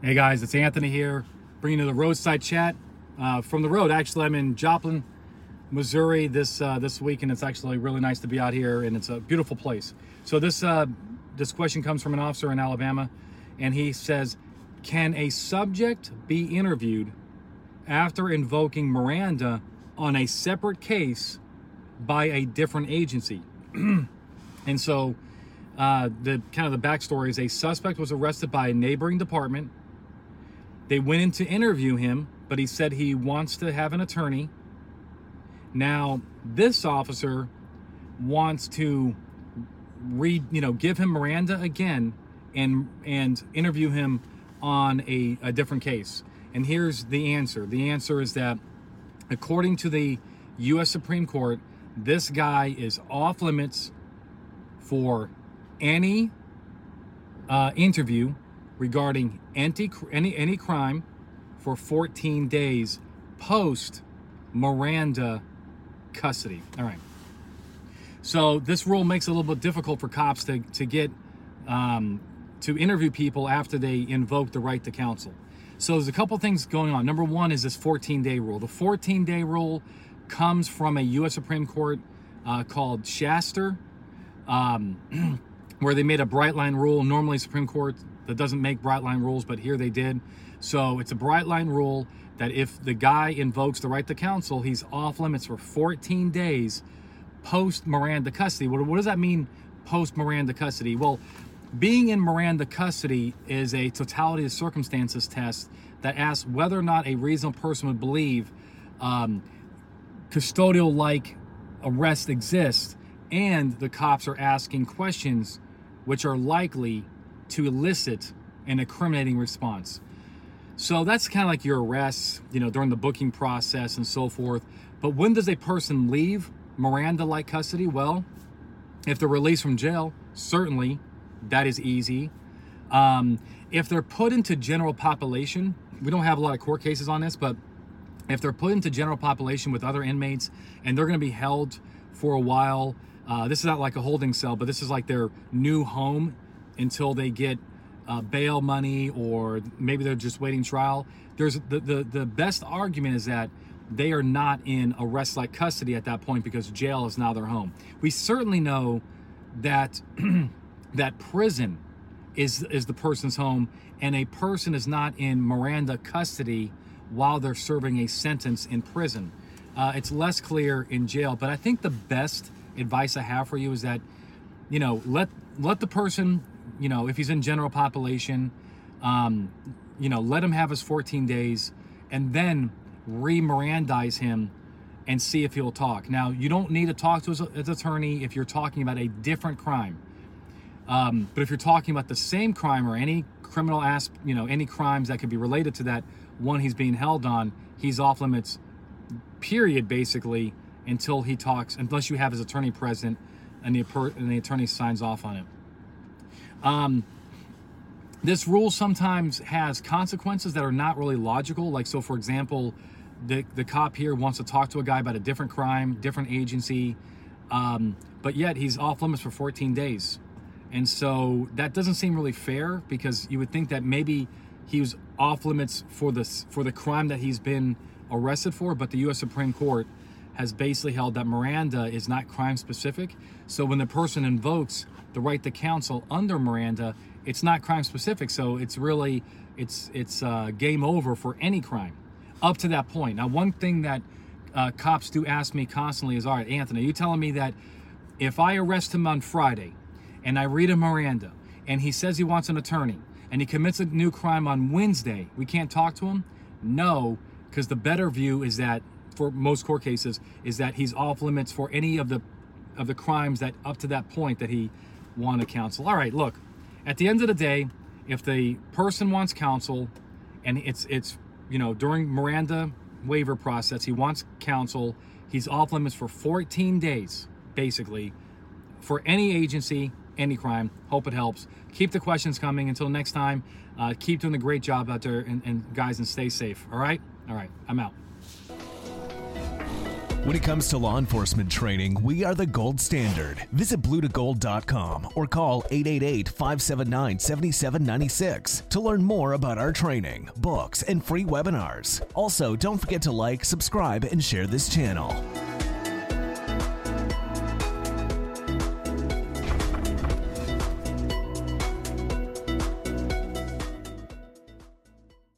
Hey guys, it's Anthony here, bringing you the roadside chat uh, from the road. Actually, I'm in Joplin, Missouri this uh, this week, and it's actually really nice to be out here, and it's a beautiful place. So this uh, this question comes from an officer in Alabama, and he says, "Can a subject be interviewed after invoking Miranda on a separate case by a different agency?" and so. Uh, the kind of the backstory is a suspect was arrested by a neighboring department they went in to interview him, but he said he wants to have an attorney. Now, this officer wants to read, you know, give him Miranda again and and interview him on a, a different case. And here's the answer. The answer is that according to the US Supreme Court, this guy is off limits for any uh, interview regarding anti, any, any crime for 14 days post Miranda custody. All right. So this rule makes it a little bit difficult for cops to, to get um, to interview people after they invoke the right to counsel. So there's a couple things going on. Number one is this 14 day rule. The 14 day rule comes from a U.S. Supreme Court uh, called Shatzer, um, where they made a bright line rule. Normally, Supreme Court that doesn't make bright line rules, but here they did. So it's a bright line rule that if the guy invokes the right to counsel, he's off limits for 14 days post Miranda custody. What, what does that mean post Miranda custody? Well, being in Miranda custody is a totality of circumstances test that asks whether or not a reasonable person would believe um, custodial like arrest exists, and the cops are asking questions which are likely to elicit an incriminating response. So that's kind of like your arrests, you know, during the booking process and so forth. But when does a person leave Miranda like custody? Well, if they're released from jail, certainly that is easy. Um, if they're put into general population, we don't have a lot of court cases on this, but if they're put into general population with other inmates and they're going to be held for a while, uh, this is not like a holding cell, but this is like their new home until they get uh, bail money or maybe they're just waiting trial. There's the, the, the best argument is that they are not in arrest like custody at that point because jail is now their home. We certainly know that that prison is is the person's home and a person is not in Miranda custody while they're serving a sentence in prison. Uh, it's less clear in jail, but I think the best advice I have for you is that you know let let the person you know, if he's in general population, um, you know, let him have his 14 days and then re-Mirandize him and see if he'll talk. Now, you don't need to talk to his, his attorney if you're talking about a different crime. Um, but if you're talking about the same crime or any criminal asp, you know, any crimes that could be related to that one he's being held on, he's off limits, period, basically, until he talks, unless you have his attorney present and the, and the attorney signs off on it. Um, this rule sometimes has consequences that are not really logical. Like, so for example, the, the cop here wants to talk to a guy about a different crime, different agency, um, but yet he's off limits for 14 days. And so that doesn't seem really fair because you would think that maybe he was off limits for this for the crime that he's been arrested for, but the U.S. Supreme Court has basically held that Miranda is not crime specific. So when the person invokes the right to counsel under Miranda, it's not crime specific. So it's really it's it's uh, game over for any crime up to that point. Now, one thing that uh, cops do ask me constantly is, "All right, Anthony, are you telling me that if I arrest him on Friday and I read him Miranda and he says he wants an attorney and he commits a new crime on Wednesday, we can't talk to him?" No, because the better view is that for most court cases is that he's off limits for any of the of the crimes that up to that point that he wanted counsel. All right, look, at the end of the day, if the person wants counsel and it's it's you know during Miranda waiver process, he wants counsel, he's off limits for 14 days, basically, for any agency, any crime. Hope it helps. Keep the questions coming. Until next time, uh, keep doing a great job out there, and, and guys, and stay safe. All right? All right, I'm out. When it comes to law enforcement training, we are the gold standard. Visit bluetogold.com or call 888 579 7796 to learn more about our training, books, and free webinars. Also, don't forget to like, subscribe, and share this channel.